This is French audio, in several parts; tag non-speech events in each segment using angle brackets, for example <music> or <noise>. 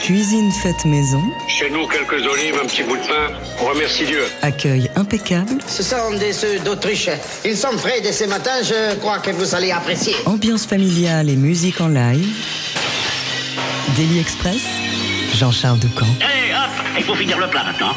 Cuisine faite maison. Chez nous, quelques olives, un petit bout de pain. On remercie Dieu. Accueil impeccable. Ce sont des œufs d'Autriche. Ils sont frais dès ce matin. Je crois que vous allez apprécier. Ambiance familiale et musique en live. Daily Express. Jean-Charles Ducamp. Allez, hop, il faut finir le plat maintenant.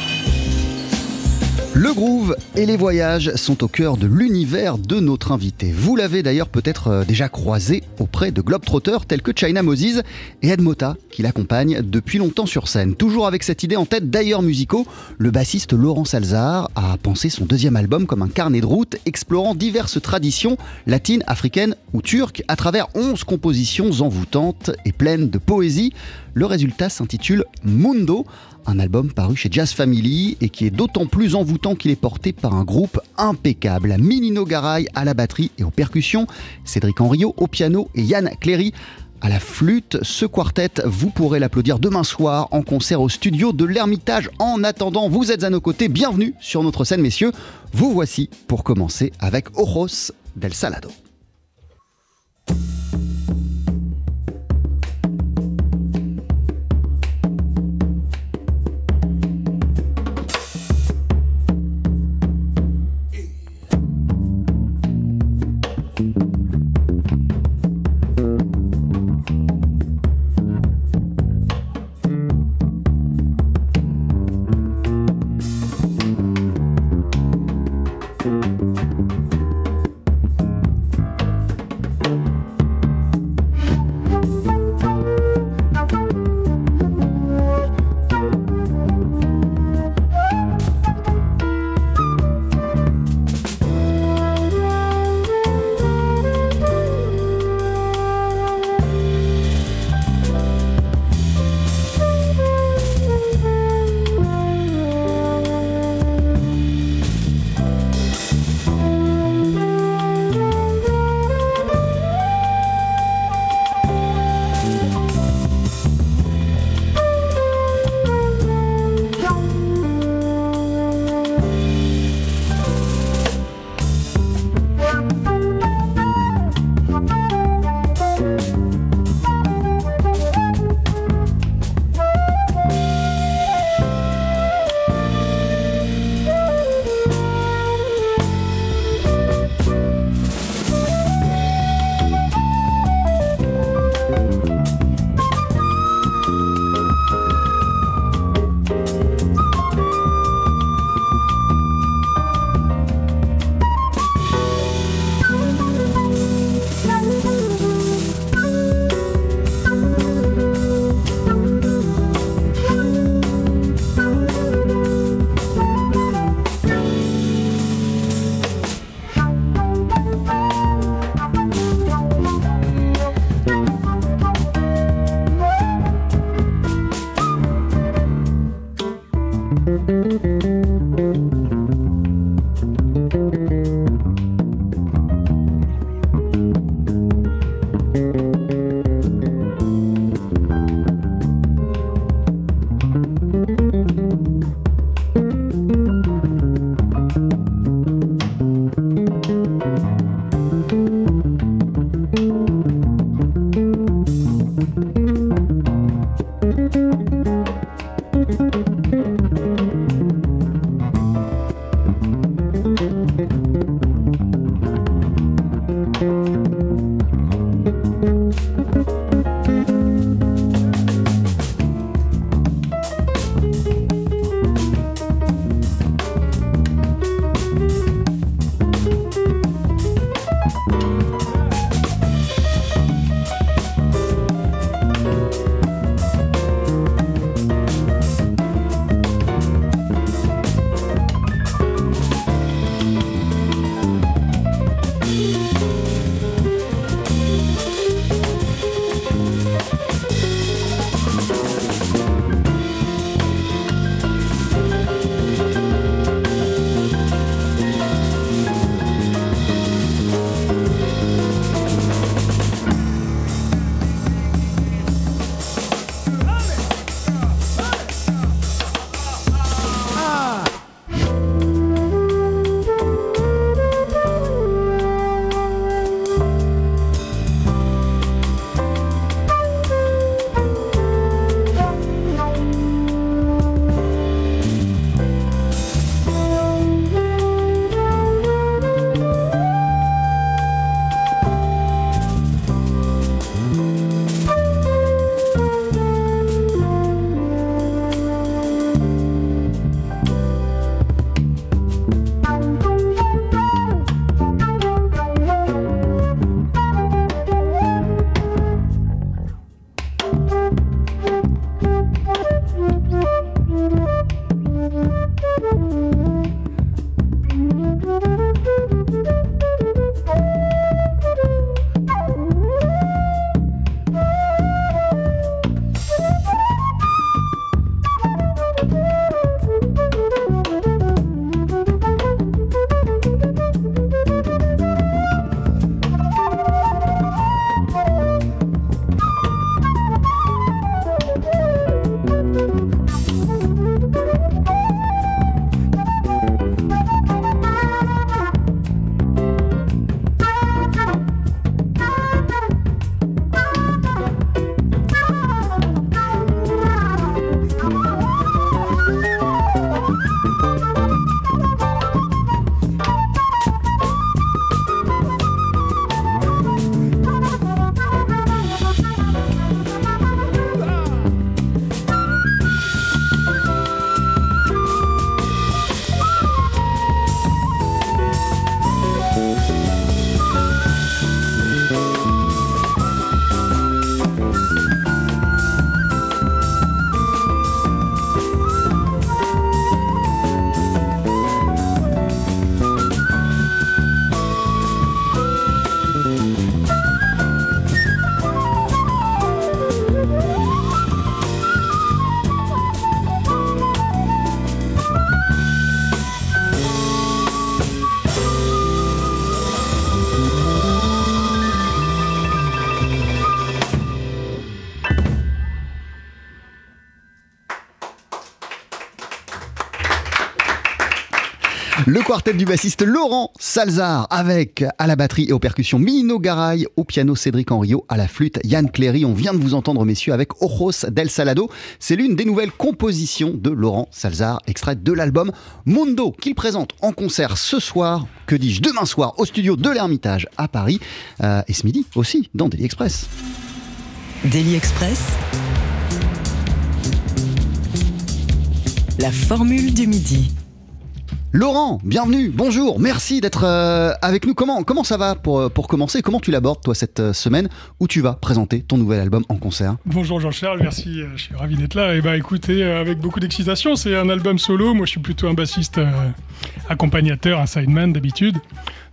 Le groove et les voyages sont au cœur de l'univers de notre invité. Vous l'avez d'ailleurs peut-être euh, déjà croisé auprès de globetrotters tels que China Moses et Ed Mota qui l'accompagnent depuis longtemps sur scène. Toujours avec cette idée en tête d'ailleurs musicaux, le bassiste Laurent Salzar a pensé son deuxième album comme un carnet de route explorant diverses traditions latines, africaines ou turques à travers 11 compositions envoûtantes et pleines de poésie. Le résultat s'intitule Mundo, un album paru chez Jazz Family et qui est d'autant plus envoûtant qu'il est porté par un groupe impeccable. Minino Garay à la batterie et aux percussions, Cédric Henriot au piano et Yann Cléry à la flûte. Ce quartet, vous pourrez l'applaudir demain soir en concert au studio de l'Ermitage. En attendant, vous êtes à nos côtés. Bienvenue sur notre scène, messieurs. Vous voici pour commencer avec Ojos del Salado. Quartet du bassiste Laurent Salzar avec à la batterie et aux percussions Mino Garay, au piano Cédric Henriot, à la flûte Yann Cléry. On vient de vous entendre messieurs avec Ojos del Salado. C'est l'une des nouvelles compositions de Laurent Salzar, extraite de l'album Mondo qu'il présente en concert ce soir, que dis-je, demain soir au studio de l'Ermitage à Paris euh, et ce midi aussi dans Daily Express. Daily Express. La formule du midi. Laurent, bienvenue, bonjour, merci d'être euh, avec nous. Comment, comment ça va pour, euh, commencer? Comment tu l'abordes, toi, cette euh, semaine? Où tu vas présenter ton nouvel album en concert? Bonjour Jean-Charles, merci, je suis ravi d'être là. Et bah écoutez, avec beaucoup d'excitation, c'est un album solo. Moi, je suis plutôt un bassiste accompagnateur, un sideman d'habitude.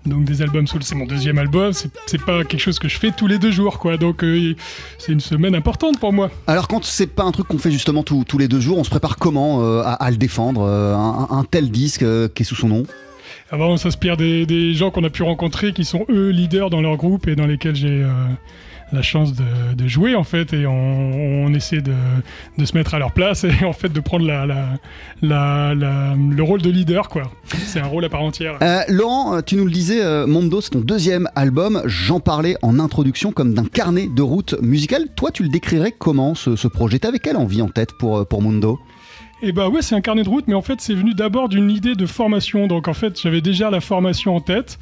Donc des albums solo, c'est mon deuxième album. C'est pas quelque chose que je fais tous les deux jours, quoi. Donc c'est une semaine importante pour moi. Alors quand c'est pas un truc qu'on fait justement tous, tous les deux jours, on se prépare comment à, le défendre un, un, tel disque qui est sous son nom? Avant, on s'inspire des, gens qu'on a pu rencontrer qui sont eux leaders dans leur groupe et dans lesquels j'ai euh, la chance de, jouer en fait et on, essaie de, se mettre à leur place et en fait de prendre la, le rôle de leader quoi. C'est un rôle à part entière. Euh, Laurent, tu nous le disais, euh, Mondo c'est ton deuxième album. J'en parlais en introduction comme d'un carnet de route musicale. Toi, tu le décrirais comment ce, ce projet? T'avais quelle envie en tête pour, pour Mondo? Et bah ouais, c'est un carnet de route, mais en fait, c'est venu d'abord d'une idée de formation. Donc en fait, j'avais déjà la formation en tête.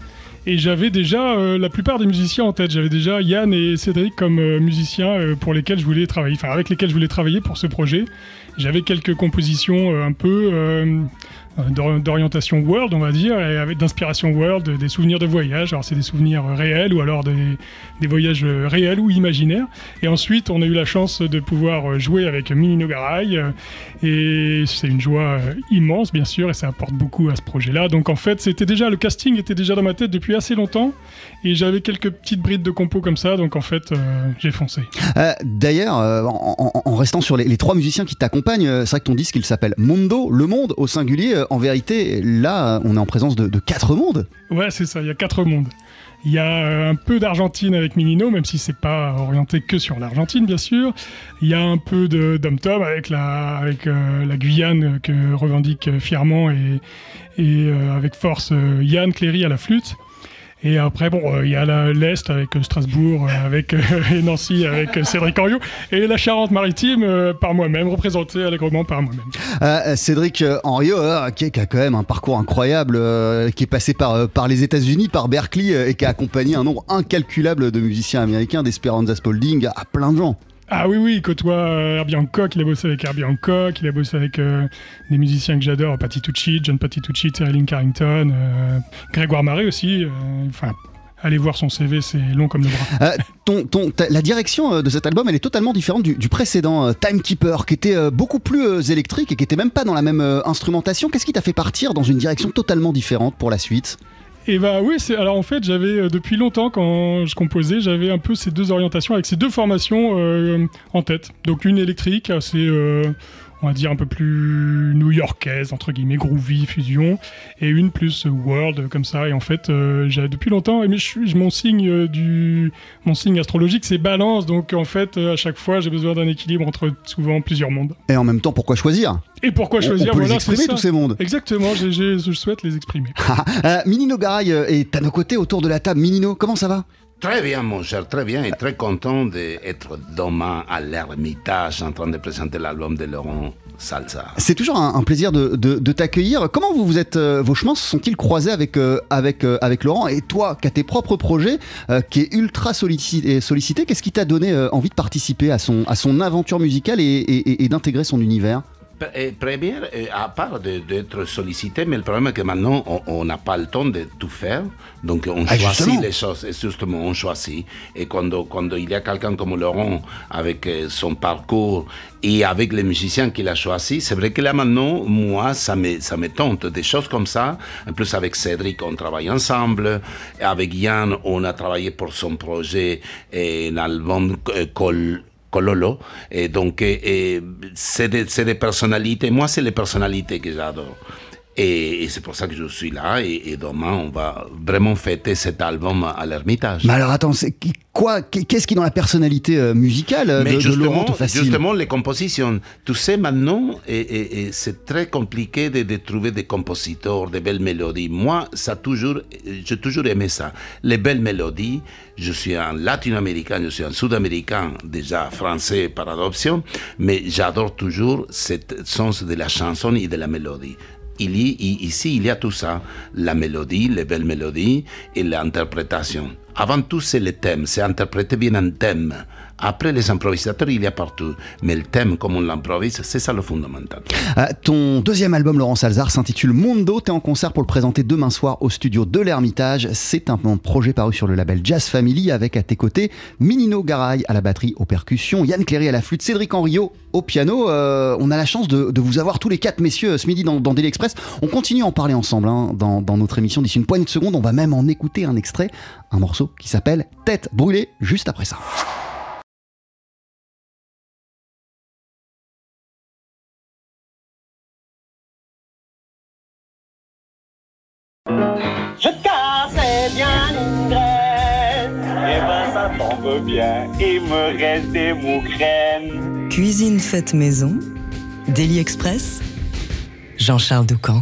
Et j'avais déjà euh, la plupart des musiciens en tête. J'avais déjà Yann et Cédric comme euh, musiciens euh, pour lesquels je voulais travailler, enfin avec lesquels je voulais travailler pour ce projet. J'avais quelques compositions un peu d'orientation world, on va dire, et avec d'inspiration world, des souvenirs de voyage. Alors c'est des souvenirs réels ou alors des, des, voyages réels ou imaginaires. Et ensuite, on a eu la chance de pouvoir jouer avec Mini Nogaray, euh, et c'est une joie euh, immense, bien sûr, et ça apporte beaucoup à ce projet-là. Donc en fait, c'était déjà le casting était déjà dans ma tête depuis assez longtemps, et j'avais quelques petites brides de compos comme ça, donc en fait, j'ai foncé. D'ailleurs, en, restant sur les, les trois musiciens qui t'accompagnent, c'est vrai que ton disque il s'appelle Mondo, le monde au singulier en vérité, là, on est en présence de, quatre mondes. Ouais, c'est ça, il y a quatre mondes. Il y a euh, un peu d'Argentine avec Minino, même si c'est pas orienté que sur l'Argentine, bien sûr. Il y a un peu de Dom avec la, avec, euh, la Guyane que revendique fièrement et, et euh, avec force Yann Cléry à la flûte. Et après, bon, euh, il y a l'Est avec euh, Strasbourg, euh, avec <laughs> et Nancy, avec Cédric Henriot, et la Charente-Maritime par moi-même, représentée allègrement par moi-même. Cédric Henriot, qui, a quand même un parcours incroyable, qui est passé par, par les États-Unis, par Berkeley, et qui a accompagné un nombre incalculable de musiciens américains, d'Esperanza Spalding, à plein de gens. Ah oui, oui, il côtoie euh, Herbie Hancock, il a bossé avec Herbie Hancock, il a bossé avec euh, des musiciens que j'adore, Patitucci, John Patitucci, Terry Lynn Carrington, euh, Grégoire Marais aussi. Enfin, allez voir son CV, c'est long comme le bras. la direction de cet album, elle est totalement différente du, précédent, Timekeeper, qui était beaucoup plus électrique et qui était même pas dans la même instrumentation. Qu'est-ce qui t'a fait partir dans une direction totalement différente pour la suite? Et bah oui, c'est alors en fait j'avais euh, depuis longtemps quand je composais, j'avais un peu ces deux orientations avec ces deux formations euh, en tête. Donc une électrique assez euh, on va dire un peu plus new-yorkaise, entre guillemets, groovy, fusion, et une plus world, comme ça. Et en fait, euh, j'ai depuis longtemps, mais je mon signe euh, du, mon signe astrologique, c'est balance, donc en fait, euh, à chaque fois, j'ai besoin d'un équilibre entre souvent plusieurs mondes. Et en même temps, pourquoi choisir? Et pourquoi choisir on peut les exprimer tous ces mondes. Exactement, je souhaite les exprimer. <laughs> Minino Garay est à nos côtés autour de la table. Minino, comment ça va? Très bien, mon cher, très bien, et très content d'être demain à l'Ermitage en train de présenter l'album de Laurent Salsa. C'est toujours un, plaisir de, t'accueillir. Comment vous vous êtes, euh, vos chemins se sont-ils croisés avec, euh, avec, euh, avec Laurent Et toi, qui as tes propres projets, qui est ultra sollicité, sollicité qu'est-ce qui t'a donné envie de participer à son, à son aventure musicale et d'intégrer son univers? Première, à part d'être sollicité, mais le problème est que maintenant, on n'a pas le temps de tout faire. Donc, on ah, choisit les choses. Et justement, on choisit. Et quand, quand il y a quelqu'un comme Laurent, avec euh, son parcours et avec les musiciens qu'il a choisis, c'est vrai que là, maintenant, moi, ça me, ça me tente. Des choses comme ça. En plus, avec Cédric, on travaille ensemble. Avec Yann, on a travaillé pour son projet, l'album euh, Col Cololo. Et donc, c'est des, des, personnalités. Moi, c'est les personnalités que j'adore. Et, c'est pour ça que je suis là. Et, demain, on va vraiment fêter cet album à l'Ermitage. Mais alors attends, quoi Qu'est-ce qui dans la personnalité euh, musicale euh, de, justement, de Justement, les compositions. Tu sais, maintenant, et, c'est très compliqué de, trouver des compositeurs, des belles mélodies. Moi, ça toujours, j'ai toujours aimé ça. Les belles mélodies. Je suis un latino-américain, je suis un sud-américain, déjà français par adoption, mais j'adore toujours ce sens de la chanson et de la mélodie il y, ici, il y a tout ça, la mélodie, les belles mélodies et l'interprétation. Avant tout, c'est le thème, c'est interpréter bien un thème. Après, les improvisateurs, il y a partout. Mais le thème, comme on l'improvise, c'est ça le fondamental. Euh, ton deuxième album, Laurent Salzar, s'intitule Mondo. Tu es en concert pour le présenter demain soir au studio de l'Ermitage. C'est un projet paru sur le label Jazz Family avec à tes côtés Minino Garay à la batterie, aux percussions, Yann Cléry à la flûte, Cédric Henriot au piano. Euh, on a la chance de, vous avoir tous les quatre messieurs ce midi dans, dans Daily Express. On continue à en parler ensemble hein, dans, dans notre émission d'ici une poignée de secondes. On va même en écouter un extrait, un morceau qui s'appelle Tête brûlée juste après ça. Bien, il me reste des mougraines. Cuisine faite maison, Daily Express, Jean-Charles Doucan.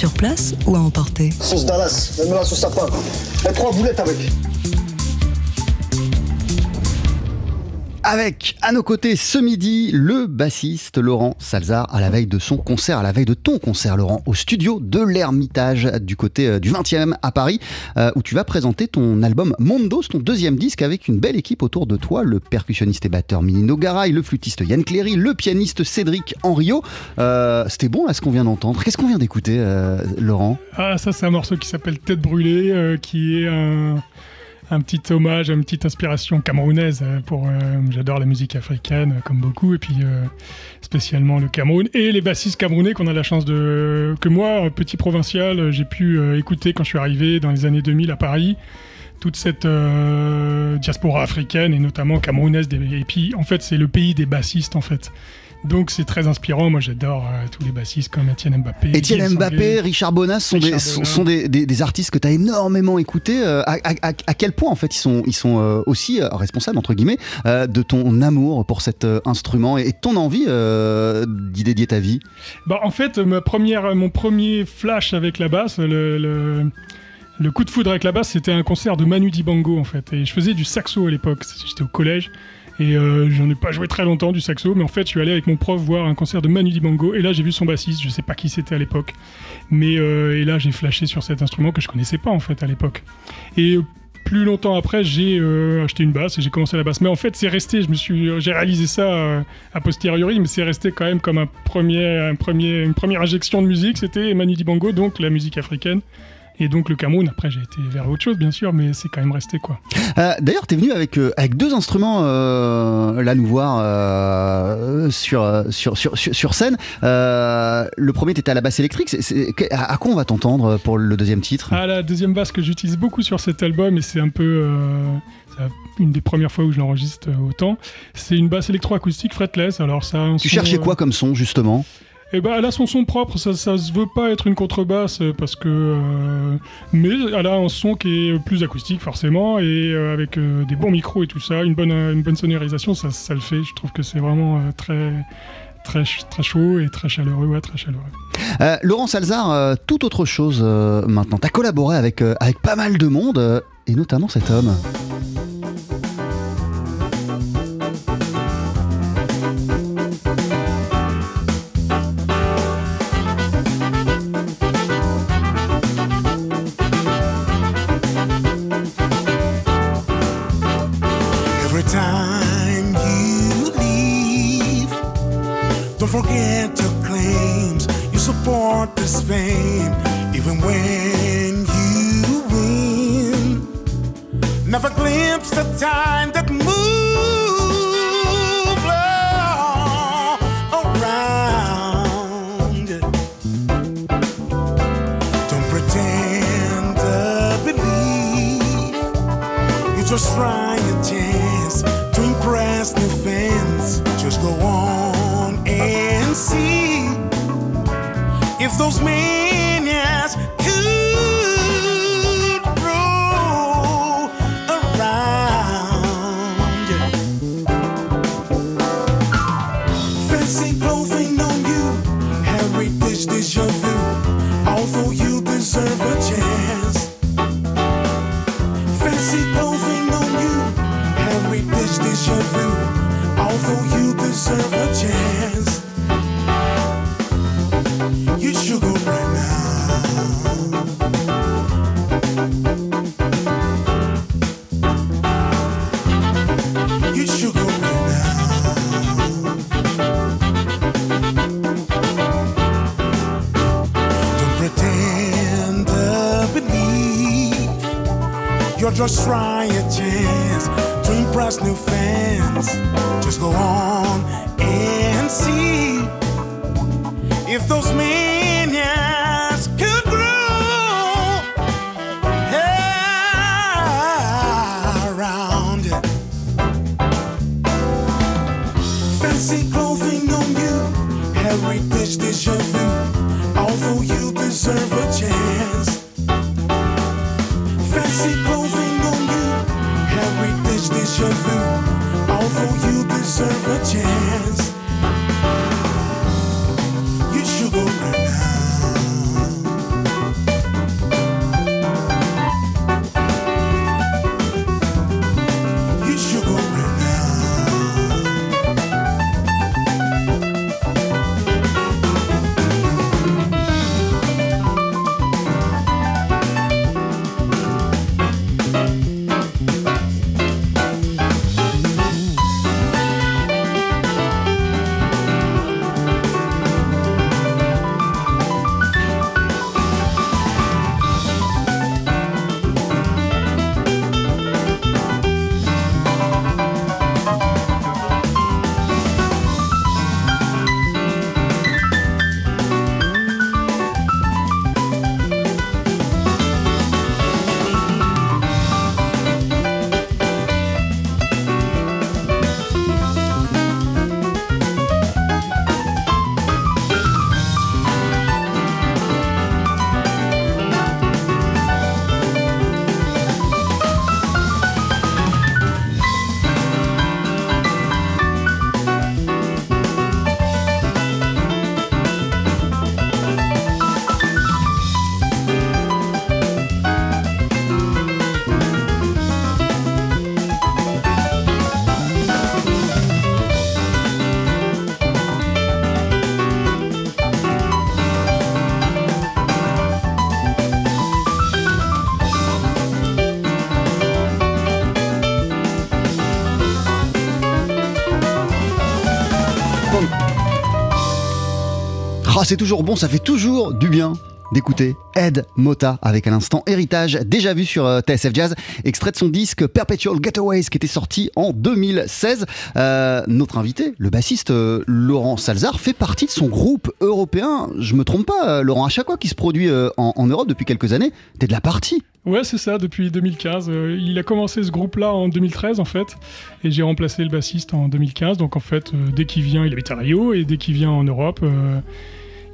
Sur place ou à emporter Sauce Dallas, même la sauce sapin. Et trois boulettes avec. Avec à nos côtés ce midi le bassiste Laurent Salzar à la veille de son concert, à la veille de ton concert Laurent, au studio de l'Ermitage du côté euh, du 20e à Paris, euh, où tu vas présenter ton album Mondos, ton deuxième disque avec une belle équipe autour de toi, le percussionniste et batteur Minino Garay, le flûtiste Yann Cléry, le pianiste Cédric Henriot. Euh, C'était bon là ce qu'on vient d'entendre. Qu'est-ce qu'on vient d'écouter Laurent? Ah, ça, c'est un morceau qui s'appelle Tête brûlée, qui est un, un petit hommage, une petite inspiration camerounaise. euh, Pour, euh, j'adore la musique africaine, euh, comme beaucoup, et puis spécialement le Cameroun et les bassistes camerounais qu'on a la chance de, que moi, petit provincial, j'ai pu écouter quand je suis arrivé dans les années 2000 à Paris. Toute cette diaspora africaine et notamment camerounaise. Et puis, en fait, c'est le pays des bassistes, en fait. Donc, c'est très inspirant. Moi, j'adore euh, tous les bassistes comme Étienne Mbappé. Étienne Mbappé. Richard Bonas sont, des, Richard sont, Bonas. sont des, des- des artistes que tu as énormément écoutés. Euh, à, à- à- à quel point en fait ils sont, ils sont euh, aussi responsables entre guillemets de ton amour pour cet instrument et, et ton envie d'y dédier ta vie? Bah, en fait, ma première, mon premier flash avec la basse, le, le, le coup de foudre avec la basse, c'était un concert de Manu Dibango, en fait. Et je faisais du saxo à l'époque. J'étais au collège. Et euh, j'en ai pas joué très longtemps du saxo, mais en fait, je suis allé avec mon prof voir un concert de Manu Dibango. Et là, j'ai vu son bassiste. Je sais pas qui c'était à l'époque. Mais euh, et là, j'ai flashé sur cet instrument que je connaissais pas, en fait, à l'époque. Et euh, plus longtemps après, j'ai euh, acheté une basse et j'ai commencé la basse. Mais en fait, c'est resté, j'ai réalisé ça a posteriori, mais c'est resté quand même comme un premier, un premier, une première injection de musique. C'était Manu Dibango, donc la musique africaine. Et donc le Cameroun, après j'ai été vers autre chose bien sûr, mais c'est quand même resté quoi. Euh, D'ailleurs, tu es venu avec, euh, avec deux instruments euh, là nous voir sur, sur, sur, sur, scène. Le premier, tu étais à la basse électrique. Que- à, à quoi on va t'entendre pour le deuxième titre? Ah, la deuxième basse que j'utilise beaucoup sur cet album, et c'est un peu une des premières fois où je l'enregistre autant, c'est une basse électroacoustique fretless. Alors ça, Tu son, cherchais quoi comme son justement? Eh ben, elle a son son propre, ça, ça se veut pas être une contrebasse euh, parce que. euh, mais elle a un son qui est plus acoustique forcément et euh, avec des bons micros et tout ça, une bonne, une bonne sonorisation, ça, ça le fait. Je trouve que c'est vraiment très. Très, très chaud et très chaleureux, très chaleureux. Laurent Salzar, tout autre chose maintenant. Tu as collaboré avec, avec pas mal de monde, et notamment cet homme. Support this fame, even when you win. Never glimpse the time that moves around. Don't pretend to believe. You just try those mean You're just trying a chance to impress new fans. Just go on and see if those minions could grow around. It. Fancy clothing on you, heritage deja vu. Although you deserve a chance. Vu. Although you deserve a chance, c'est toujours bon, ça fait toujours du bien d'écouter Ed Mota avec à l'instant Héritage, déjà vu sur euh, TSF Jazz, extrait de son disque Perpetual Getaways qui était sorti en 2016. Euh, notre invité, le bassiste euh, Laurent Salzar, fait partie de son groupe européen. Je me trompe pas, Laurent, à qu'il se produit en, Europe depuis quelques années, t'es de la partie. Ouais, c'est ça, depuis 2015. Euh, il a commencé ce groupe-là en 2013, en fait, et j'ai remplacé le bassiste en 2015. Donc, en fait, dès qu'il vient, il habite à Rio, et dès qu'il vient en Europe,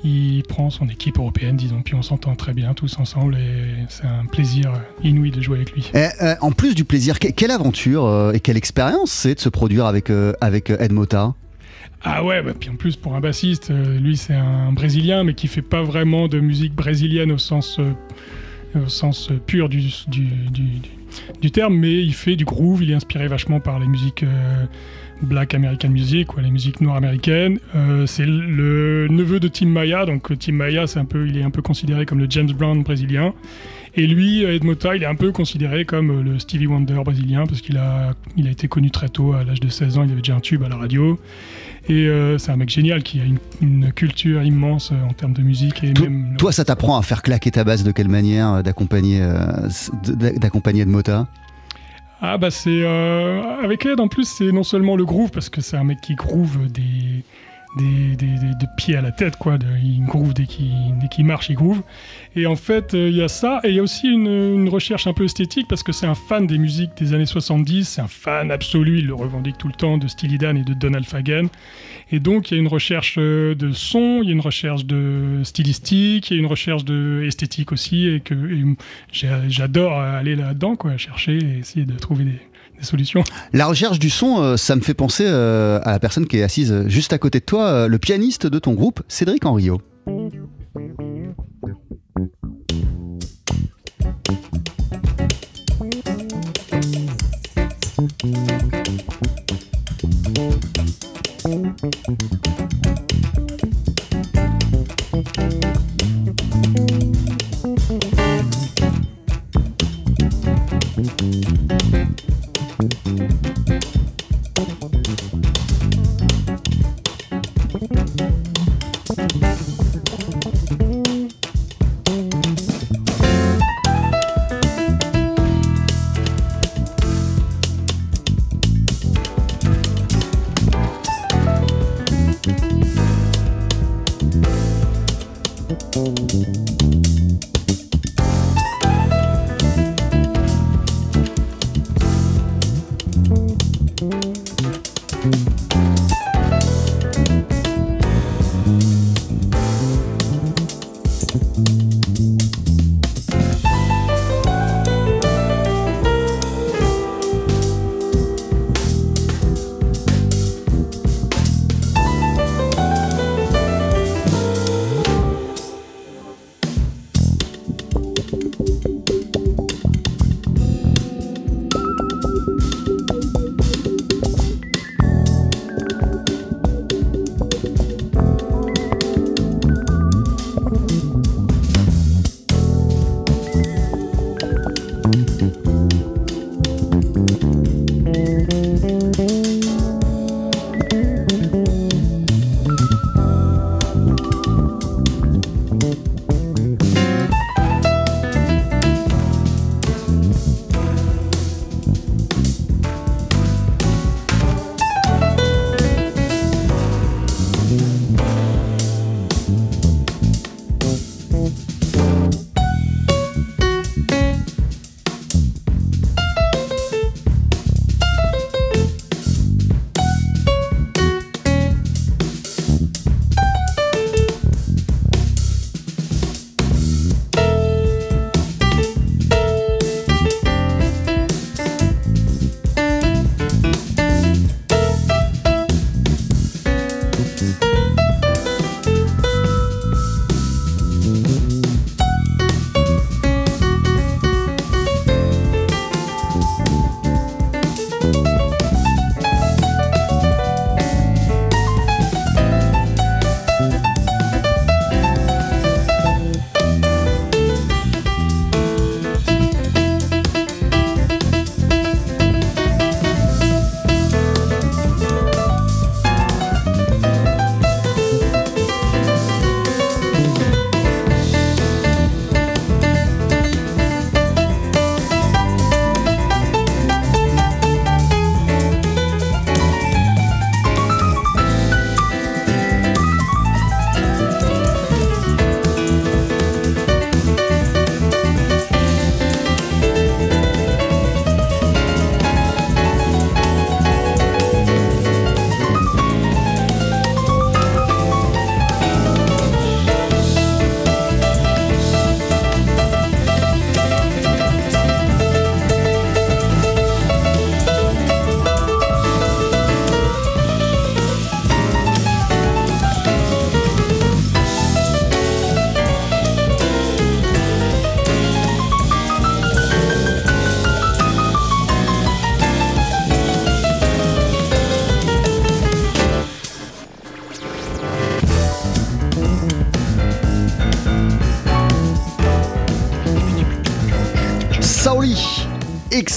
il prend son équipe européenne, disons, puis on s'entend très bien tous ensemble, et c'est un plaisir inouï de jouer avec lui. Euh, en plus du plaisir, que- quelle aventure euh, et quelle expérience c'est de se produire avec, euh, avec euh, Ed Mota Ah ouais, bah, puis en plus pour un bassiste, lui c'est un Brésilien, mais qui fait pas vraiment de musique brésilienne au sens, au sens pur du, du, du- du- du terme, mais il fait du groove, il est inspiré vachement par les musiques euh, black American music, quoi, les musiques noires américaines. Euh, c'est le neveu de Tim Maya, donc euh, Tim Maya c'est un peu, il est un peu considéré comme le James Brown brésilien. Et lui, Ed Mota, il est un peu considéré comme euh, le Stevie Wonder brésilien parce qu'il a, il a été connu très tôt, à l'âge de 16 ans, il avait déjà un tube à la radio. Et euh, c'est un mec génial qui a une, une culture immense euh, en termes de musique et Toi- même. Toi, ça t'apprend à faire claquer ta basse de quelle manière euh, d'accompagner euh, d'accompagner Ed Mota? Ah bah c'est euh, avec Ed en plus c'est non seulement le groove parce que c'est un mec qui groove des des, des, des- de pied à la tête quoi, de- il groove dès qu'il marche il groove. Et en fait euh, il y a ça. Et il y a aussi une, recherche un peu esthétique parce que c'est un fan des musiques des années 70 c'est un fan absolu. Il le revendique tout le temps de Steely Dan et de Donald Fagen. Et donc il y a une recherche euh, de son il y a une recherche de stylistique il y a une recherche de esthétique aussi et que j'adore aller là-dedans quoi chercher et essayer de trouver des, la recherche du son, euh, ça me fait penser euh, à la personne qui est assise euh, juste à côté de toi, le pianiste de ton groupe, Cédric Henriot.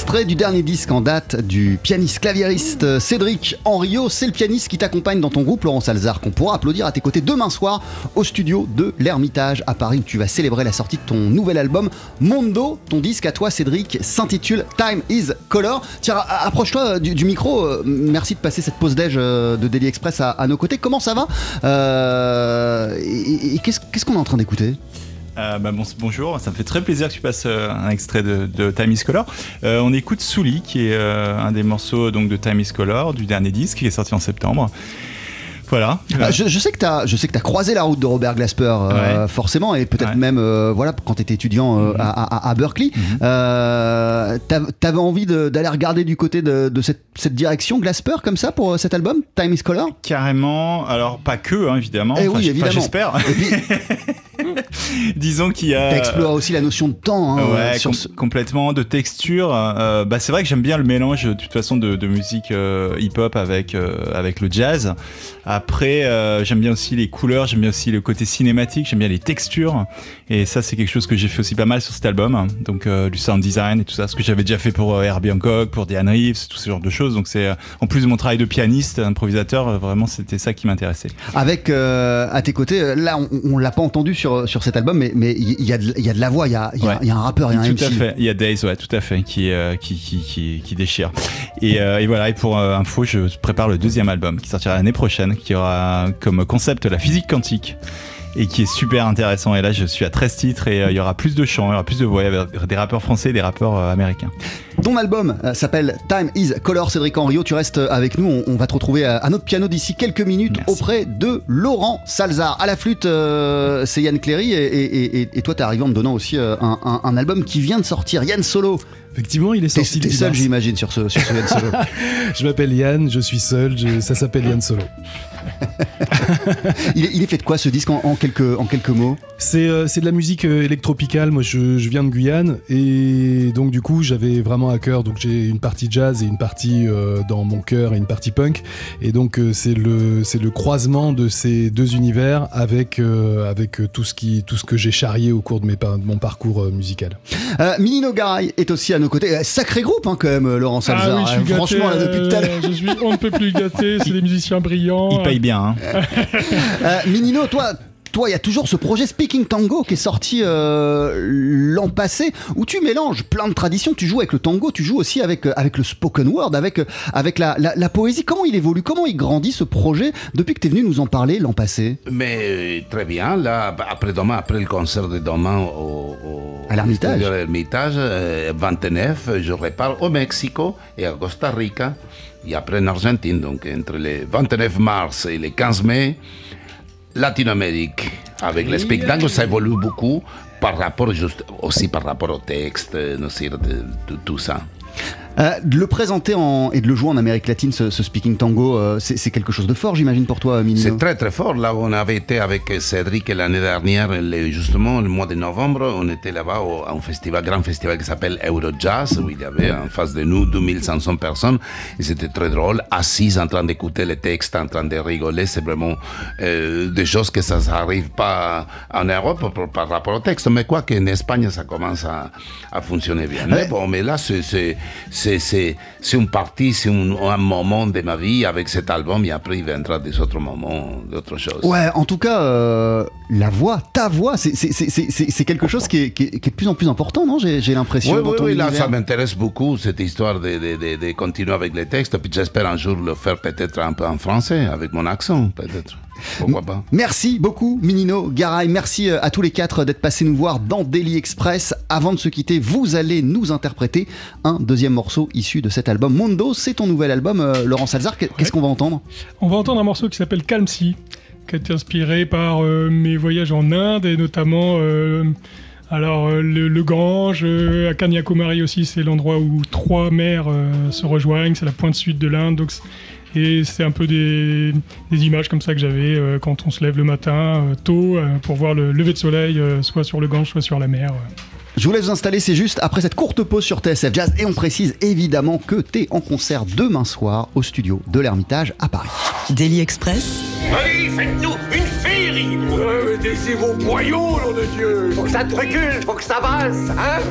Extrait du dernier disque en date du pianiste claviériste euh, Cédric Henriot. C'est le pianiste qui t'accompagne dans ton groupe, Laurent Salzar, qu'on pourra applaudir à tes côtés demain soir au studio de l'Ermitage à Paris où tu vas célébrer la sortie de ton nouvel album Mondo. Ton disque à toi, Cédric, s'intitule Time is Color. Tiens, approche-toi euh, du, micro. Euh, Merci de passer cette pause déj de Daily Express à, nos côtés. Comment ça va Et, qu'est-ce qu'on est en train d'écouter? Euh, bah, bon- bonjour, ça me fait très plaisir que tu passes euh, un extrait de, de Time is Color. Euh, on écoute Souli, qui est un des morceaux donc, de Time is Color, du dernier disque qui est sorti en septembre. Voilà. Ah, je, je sais que t'as, je sais que t'as croisé la route de Robert Glasper, euh, forcément, et peut-être même, euh, voilà, quand t'étais étudiant euh, à, à- à Berkeley, t'av- t'avais envie d'aller regarder du côté de, de cette, cette direction Glasper comme ça pour cet album, Time is Color? Carrément, alors pas que, hein, évidemment. Eh Enfin, oui, évidemment. J'espère. <laughs> <laughs> Disons qu'il y a. t'explores aussi la notion de temps. hein, ouais, sur com- ce- complètement de texture. Euh, bah, c'est vrai que j'aime bien le mélange de toute façon de, de musique euh, hip-hop avec euh, avec le jazz. Après, euh, j'aime bien aussi les couleurs, j'aime bien aussi le côté cinématique, j'aime bien les textures. Et ça, c'est quelque chose que j'ai fait aussi pas mal sur cet album. Donc euh, du sound design et tout ça, ce que j'avais déjà fait pour euh, Herbie Hancock, pour Diane Reeves, tout ce genre de choses. Donc c'est euh, en plus de mon travail de pianiste, improvisateur, euh, vraiment c'était ça qui m'intéressait. Avec euh, à tes côtés, là on, on l'a pas entendu sur, sur cet album, mais mais il y, a de- y a de la voix, il y a, il y a- Ouais. y a un rappeur, il y a un Tout à fait. Il y a Days, ouais, tout à fait, qui, qui, qui, qui, qui déchire. Et, euh, et voilà, et pour info, je prépare le deuxième album qui sortira l'année prochaine, qui aura comme concept la physique quantique. Et qui est super intéressant. Et là, je suis à 13 titres et euh, il y aura plus de chants, il y aura plus de voix, il y aura des rappeurs français et des rappeurs euh, américains. Ton album euh, s'appelle Time is Color, Cédric Henriot. Tu restes avec nous. On, on va te retrouver à, à notre piano d'ici quelques minutes auprès de Laurent Salzar. À la flûte, c'est Yann Cléry. Et, et- et- et toi, t'es arrivé en me donnant aussi un, un- un album qui vient de sortir, Yann Solo. Effectivement, il est sorti t'es seul, 10 mars. j'imagine, sur ce, sur ce <laughs> Yann Solo. Je m'appelle Yann, je suis seul, je- ça s'appelle Yann Solo. <laughs> il, est, il est fait de quoi ce disque en, en quelques, en quelques mots? C'est euh, c'est de la musique euh, électropicale. Moi, je, je viens de Guyane et donc du coup, j'avais vraiment à cœur. Donc j'ai une partie jazz et une partie euh, dans mon cœur et une partie punk. Et donc euh, c'est le c'est le croisement de ces deux univers avec avec tout ce qui tout ce que j'ai charrié au cours de, mes, par- de mon parcours musical. Minino Garay est aussi à nos côtés. Euh, Sacré groupe, hein, quand même, euh, Laurent Salzar. Ah oui, je suis Euh, gâté, Franchement, là, depuis tout à l'heure. euh, je suis, on ne peut plus gâté, c'est des musiciens brillants. Il paye bien. Hein. Euh, Minino, toi. Toi, il y a toujours ce projet Speaking Tango qui est sorti euh, l'an passé, où tu mélanges plein de traditions. Tu joues avec le tango, tu joues aussi avec, euh, avec le spoken word, avec, euh, avec la, la- la poésie. Comment il évolue? Comment il grandit ce projet depuis que tu es venu nous en parler l'an passé? Mais très bien, là, après demain, après le concert de demain au, au- À l'Ermitage. euh, 29, je repars au Mexico et à Costa Rica, et après en Argentine, donc entre le 29 mars et le 15 mai, Latino-Amérique. Avec le speak tango, ça évolue beaucoup par rapport juste, aussi par rapport au texte, euh, sé, de- de- tout ça. Euh, de le présenter en- et de le jouer en Amérique latine, ce, ce Speaking Tango, euh, c'est quelque chose de fort, j'imagine, pour toi, Minino C'est très très fort. Là, on avait été avec Cédric l'année dernière, justement le mois de novembre, on était là-bas au- à un festival, grand festival qui s'appelle Eurojazz, où il y avait en face de nous 2500 personnes. Et c'était très drôle, assis en train d'écouter les textes, en train de rigoler. C'est vraiment euh, des choses que ça n'arrive pas en Europe par, par rapport au texte. Mais quoi qu'en Espagne, ça commence à, à fonctionner bien. Mais bon, mais là, c'est- c'est une partie, c'est un, un moment de ma vie avec cet album. Et après, il viendra des autres moments, d'autres choses. Ouais, en tout cas, euh, la voix, ta voix, c'est- quelque chose qui est, qui est- qui est de plus en plus important, non? J'ai l'impression. Oui, oui, oui, là, ça m'intéresse beaucoup, cette histoire de, de- de- de continuer avec les textes. Puis j'espère un jour le faire peut-être un peu en français, avec mon accent, peut-être. Pourquoi pas? Merci beaucoup, Minino, Garay. Merci euh, à tous les quatre d'être passés nous voir dans Daily Express. Avant de se quitter, vous allez nous interpréter un deuxième morceau issu de cet album. Mondo, c'est ton nouvel album, euh, Laurent Salzar. Qu'est- Qu'est-ce qu'on va entendre? On va entendre un morceau qui s'appelle Calm Sea, qui a été inspiré par euh, mes voyages en Inde et notamment euh, alors le, le Gange, euh, à Kanyakumari aussi, c'est l'endroit où trois mers euh, se rejoignent, c'est la pointe sud de l'Inde. Donc et c'est un peu des, des images comme ça que j'avais euh, quand on se lève le matin euh, tôt euh, pour voir le lever de soleil, euh, soit sur le Gange, soit sur la mer. euh. Je vous laisse vous installer, c'est juste après cette courte pause sur TSF Jazz. Et on précise évidemment que t'es en concert demain soir au studio de l'Ermitage à Paris. Daily Express, Allez, faites-nous une féerie Mettez vos boyaux, nom de Dieu Faut que ça te recule, faut que ça avance, hein?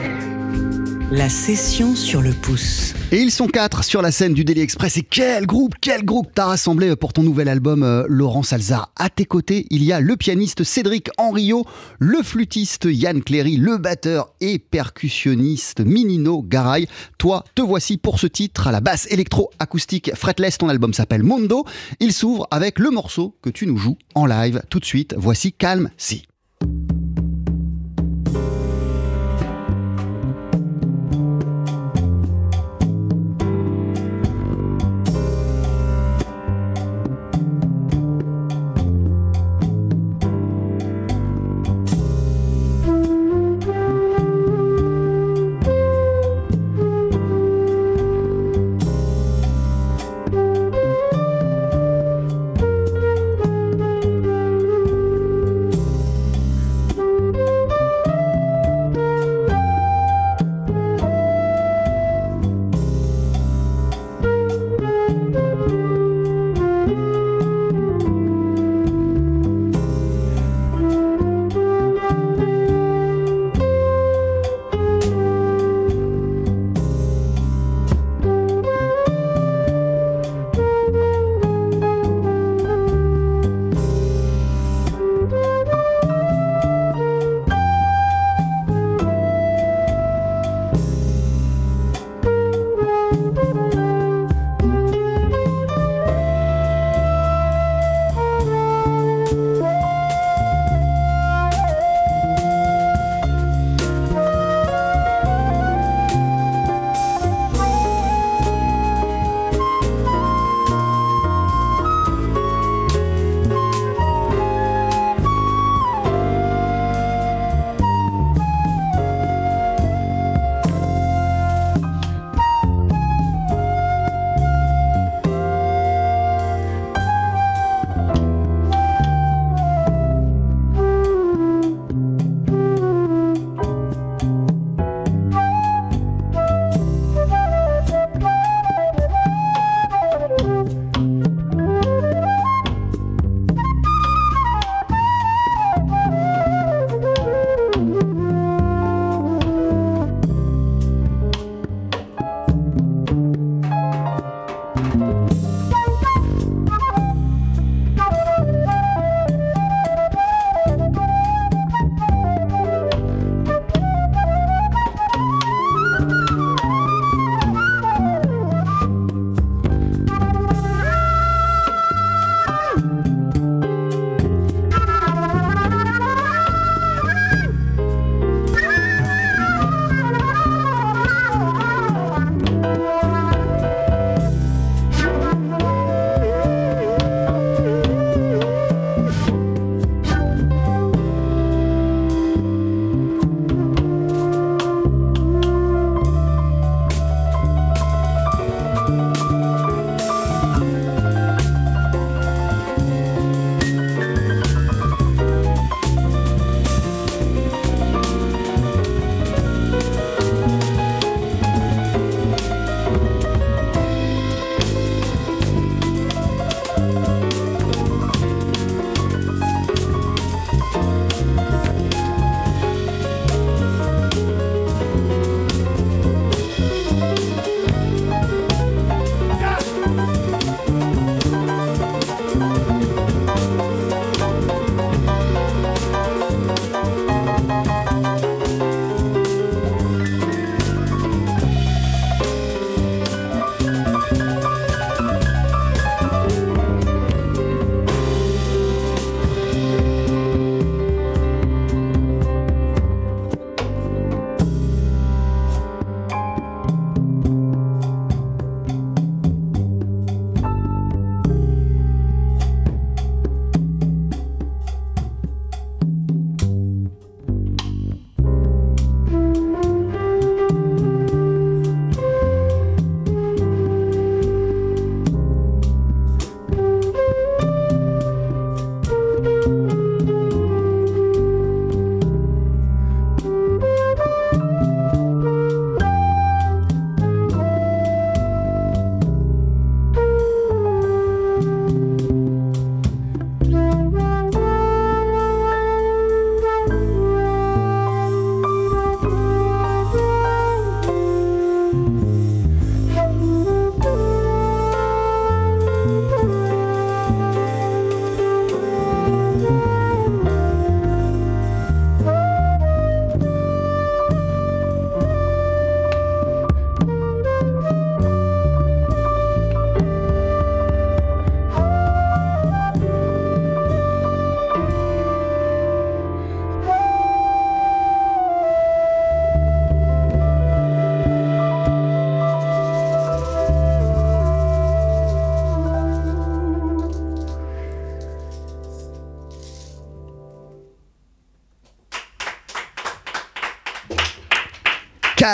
La session sur le pouce. Et ils sont quatre sur la scène du Daily Express. Et quel groupe, quel groupe t'as rassemblé pour ton nouvel album, euh, Laurent Salzar. À tes côtés, il y a le pianiste Cédric Henriot, le flûtiste Yann Cléry, le batteur et percussionniste Minino Garay. Toi, te voici pour ce titre à la basse électro-acoustique fretless. Ton album s'appelle Mondo. Il s'ouvre avec le morceau que tu nous joues en live. Tout de suite, voici Calme Si.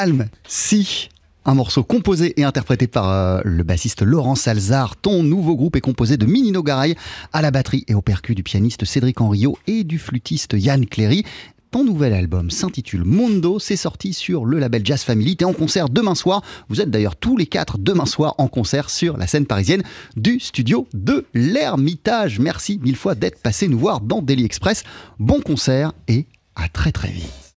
Calme, si. Un morceau composé et interprété par euh, le bassiste Laurent Salzar. Ton nouveau groupe est composé de Minino Garay à la batterie et au percu du pianiste Cédric Henriot et du flûtiste Yann Cléry. Ton nouvel album s'intitule Mondo, c'est sorti sur le label Jazz Family. T'es en concert demain soir. Vous êtes d'ailleurs tous les quatre demain soir en concert sur la scène parisienne du studio de l'Ermitage. Merci mille fois d'être passé nous voir dans Daily Express. Bon concert et à très très vite.